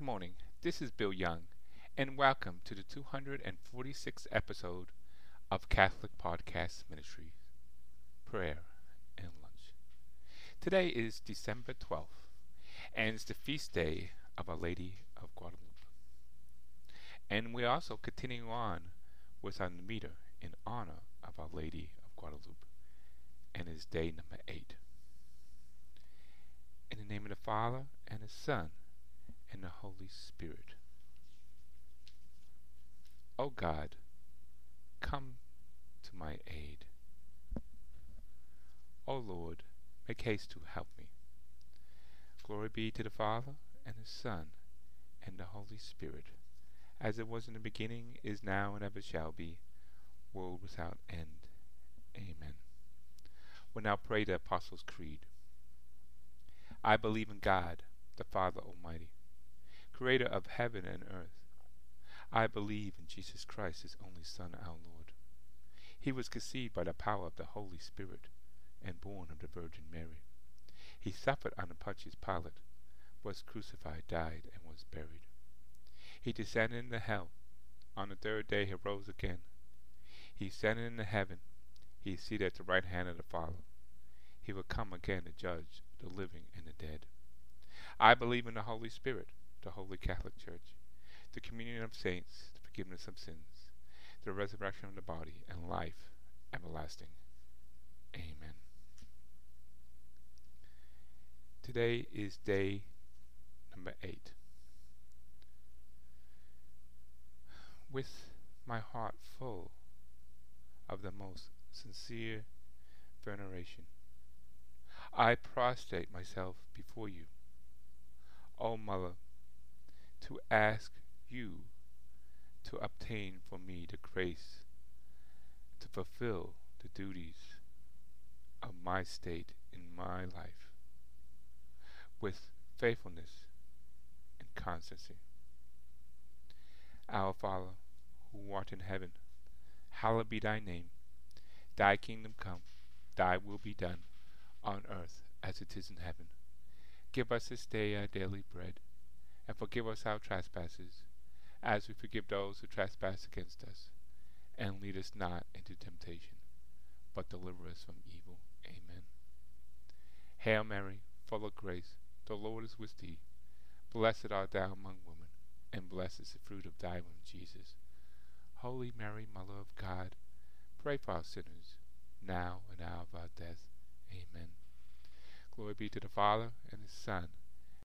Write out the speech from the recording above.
Good morning. This is Bill Young, and welcome to the 246th episode of Catholic Podcast Ministries Prayer and Lunch. Today is December 12th, and it's the feast day of Our Lady of Guadalupe. And we're also continuing on with our meter in honor of Our Lady of Guadalupe, and it's day number 8. In the name of the Father, and the Son, and the Holy Spirit. O oh God, come to my aid. O oh Lord, make haste to help me. Glory be to the Father, and the Son, and the Holy Spirit, as it was in the beginning, is now, and ever shall be, world without end. Amen. We'll now pray the Apostles' Creed. I believe in God, the Father Almighty, creator of heaven and earth. I believe in Jesus Christ, his only Son, our Lord. He was conceived by the power of the Holy Spirit and born of the Virgin Mary. He suffered under Pontius Pilate, was crucified, died, and was buried. He descended into hell. On the third day he rose again. He ascended into heaven. He is seated at the right hand of the Father. He will come again to judge the living and the dead. I believe in the Holy Spirit, the Holy Catholic Church, the communion of saints, the forgiveness of sins, the resurrection of the body, and life everlasting. Amen. Today is day number eight. With my heart full of the most sincere veneration, I prostrate myself before you, O Mother to ask you to obtain for me the grace to fulfill the duties of my state in my life with faithfulness and constancy. Our Father, who art in heaven, hallowed be thy name. Thy kingdom come, thy will be done, on earth as it is in heaven. Give us this day our daily bread and forgive us our trespasses, as we forgive those who trespass against us. And lead us not into temptation, but deliver us from evil. Amen. Hail Mary, full of grace, the Lord is with thee. Blessed art thou among women, and blessed is the fruit of thy womb, Jesus. Holy Mary, Mother of God, pray for us sinners, now and hour of our death. Amen. Glory be to the Father, and the Son,